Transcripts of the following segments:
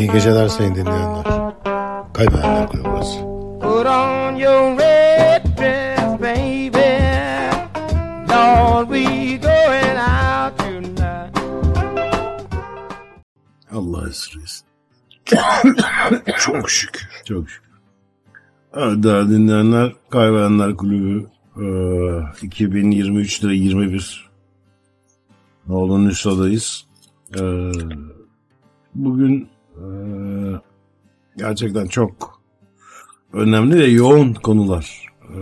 İyi geceler sayın dinleyenler. Kaybedenler Kulübü burası. Put on your red dress, baby. Lord, we going out tonight. Allah esirgesin. Çok şükür. Çok şükür. Evet değerli dinleyenler, Kaybedenler Kulübü e, 2023'te 21 Oğlun Nüsa'dayız. E, bugün e, gerçekten çok önemli ve yoğun konular e,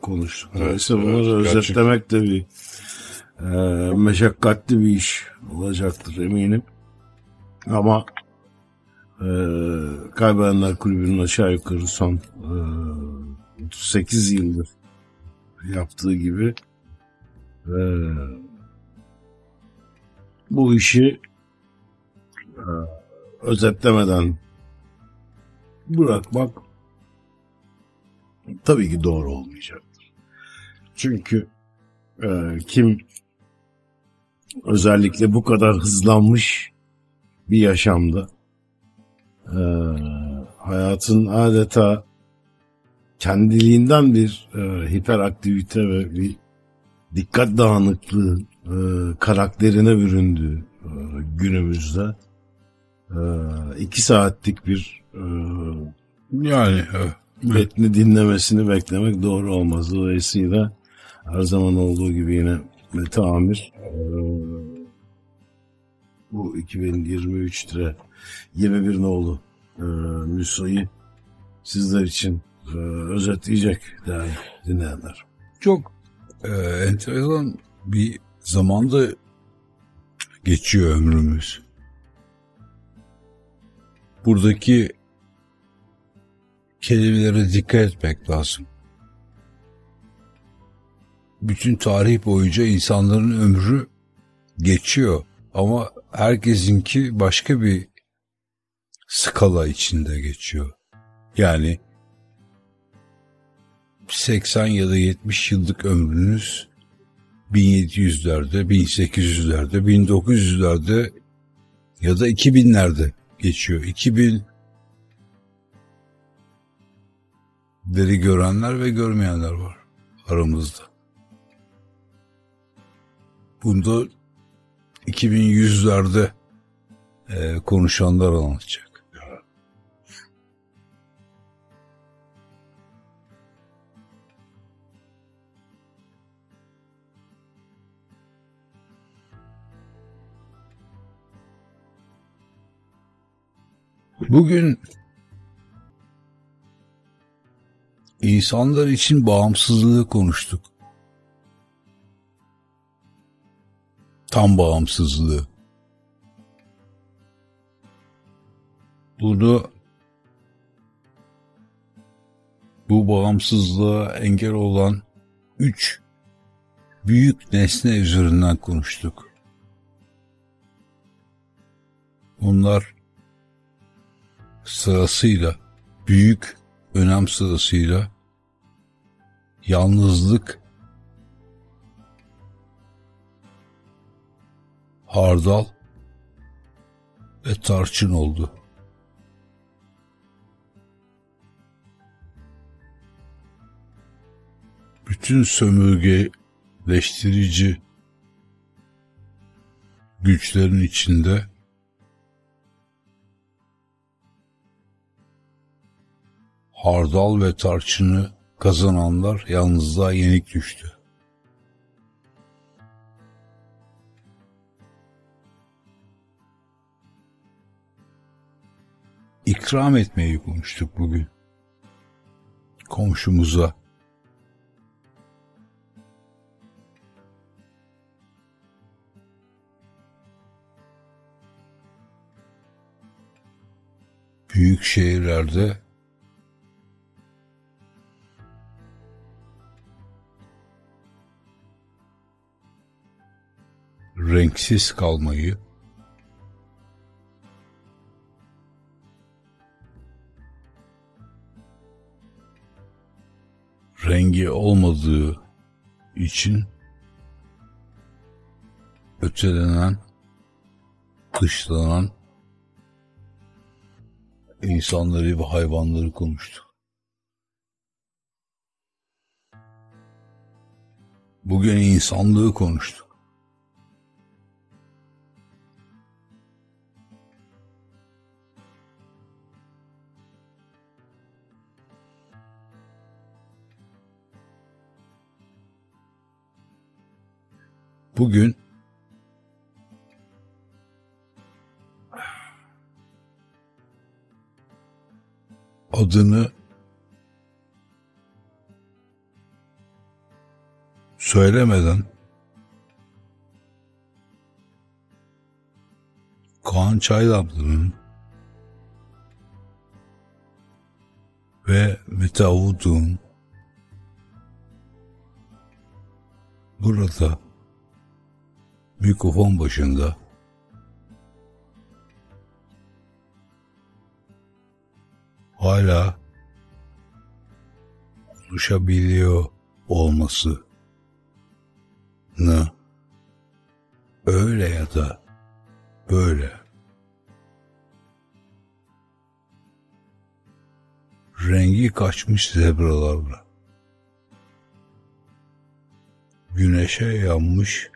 konuştuk. Dolayısıyla bunları evet, özetlemek de bir e, meşakkatli bir iş olacaktır eminim. Ama e, Kaybedenler Kulübü'nün aşağı yukarı son e, 38 yıldır yaptığı gibi e, bu işi e, özetlemeden bırakmak tabii ki doğru olmayacaktır. Çünkü e, kim özellikle bu kadar hızlanmış bir yaşamda e, hayatın adeta kendiliğinden bir e, hiperaktivite ve bir dikkat dağınıklığı e, karakterine büründüğü e, günümüzde iki saatlik bir e, Yani evet. metni dinlemesini beklemek doğru olmaz. Dolayısıyla her zaman olduğu gibi yine Mete Amir e, bu 2023 lira 21 nolu e, Nüsa'yı sizler için e, özetleyecek değerli dinleyenler. çok e, enteresan bir zamanda geçiyor ömrümüz. Buradaki kelimelere dikkat etmek lazım. Bütün tarih boyunca insanların ömrü geçiyor ama herkesinki başka bir skala içinde geçiyor. Yani 80 ya da 70 yıllık ömrünüz 1700'lerde, 1800'lerde, 1900'lerde ya da 2000'lerde geçiyor. 2000 leri görenler ve görmeyenler var aramızda. Bunda 2100'lerde e, konuşanlar anlatacak. Bugün insanlar için bağımsızlığı konuştuk. Tam bağımsızlığı. Bunu bu bağımsızlığa engel olan üç büyük nesne üzerinden konuştuk. Bunlar sırasıyla büyük önem sırasıyla yalnızlık, hardal ve tarçın oldu. Bütün sömürgeleştirici güçlerin içinde hardal ve tarçını kazananlar yalnızlığa yenik düştü. İkram etmeyi konuştuk bugün. Komşumuza. Büyük şehirlerde renksiz kalmayı, rengi olmadığı için ötelenen, dışlanan insanları ve hayvanları konuştuk. Bugün insanlığı konuştuk. Bugün adını söylemeden Kaan Çaylanlı'nın ve Mete Avud'un burada mikrofon başında. Hala konuşabiliyor olmasını öyle ya da böyle rengi kaçmış zebralarla güneşe yanmış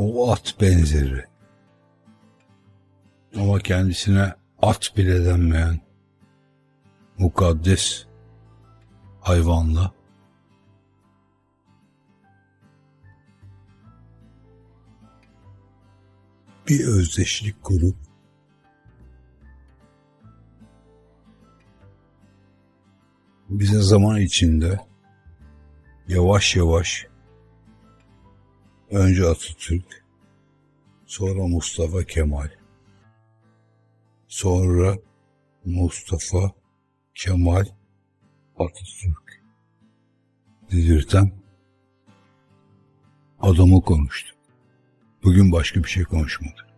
o at benzeri. Ama kendisine at bile denmeyen mukaddes hayvanla bir özdeşlik kurup bize zaman içinde yavaş yavaş önce Atatürk sonra Mustafa Kemal sonra Mustafa Kemal Atatürk dedirten adamı konuştu. Bugün başka bir şey konuşmadı.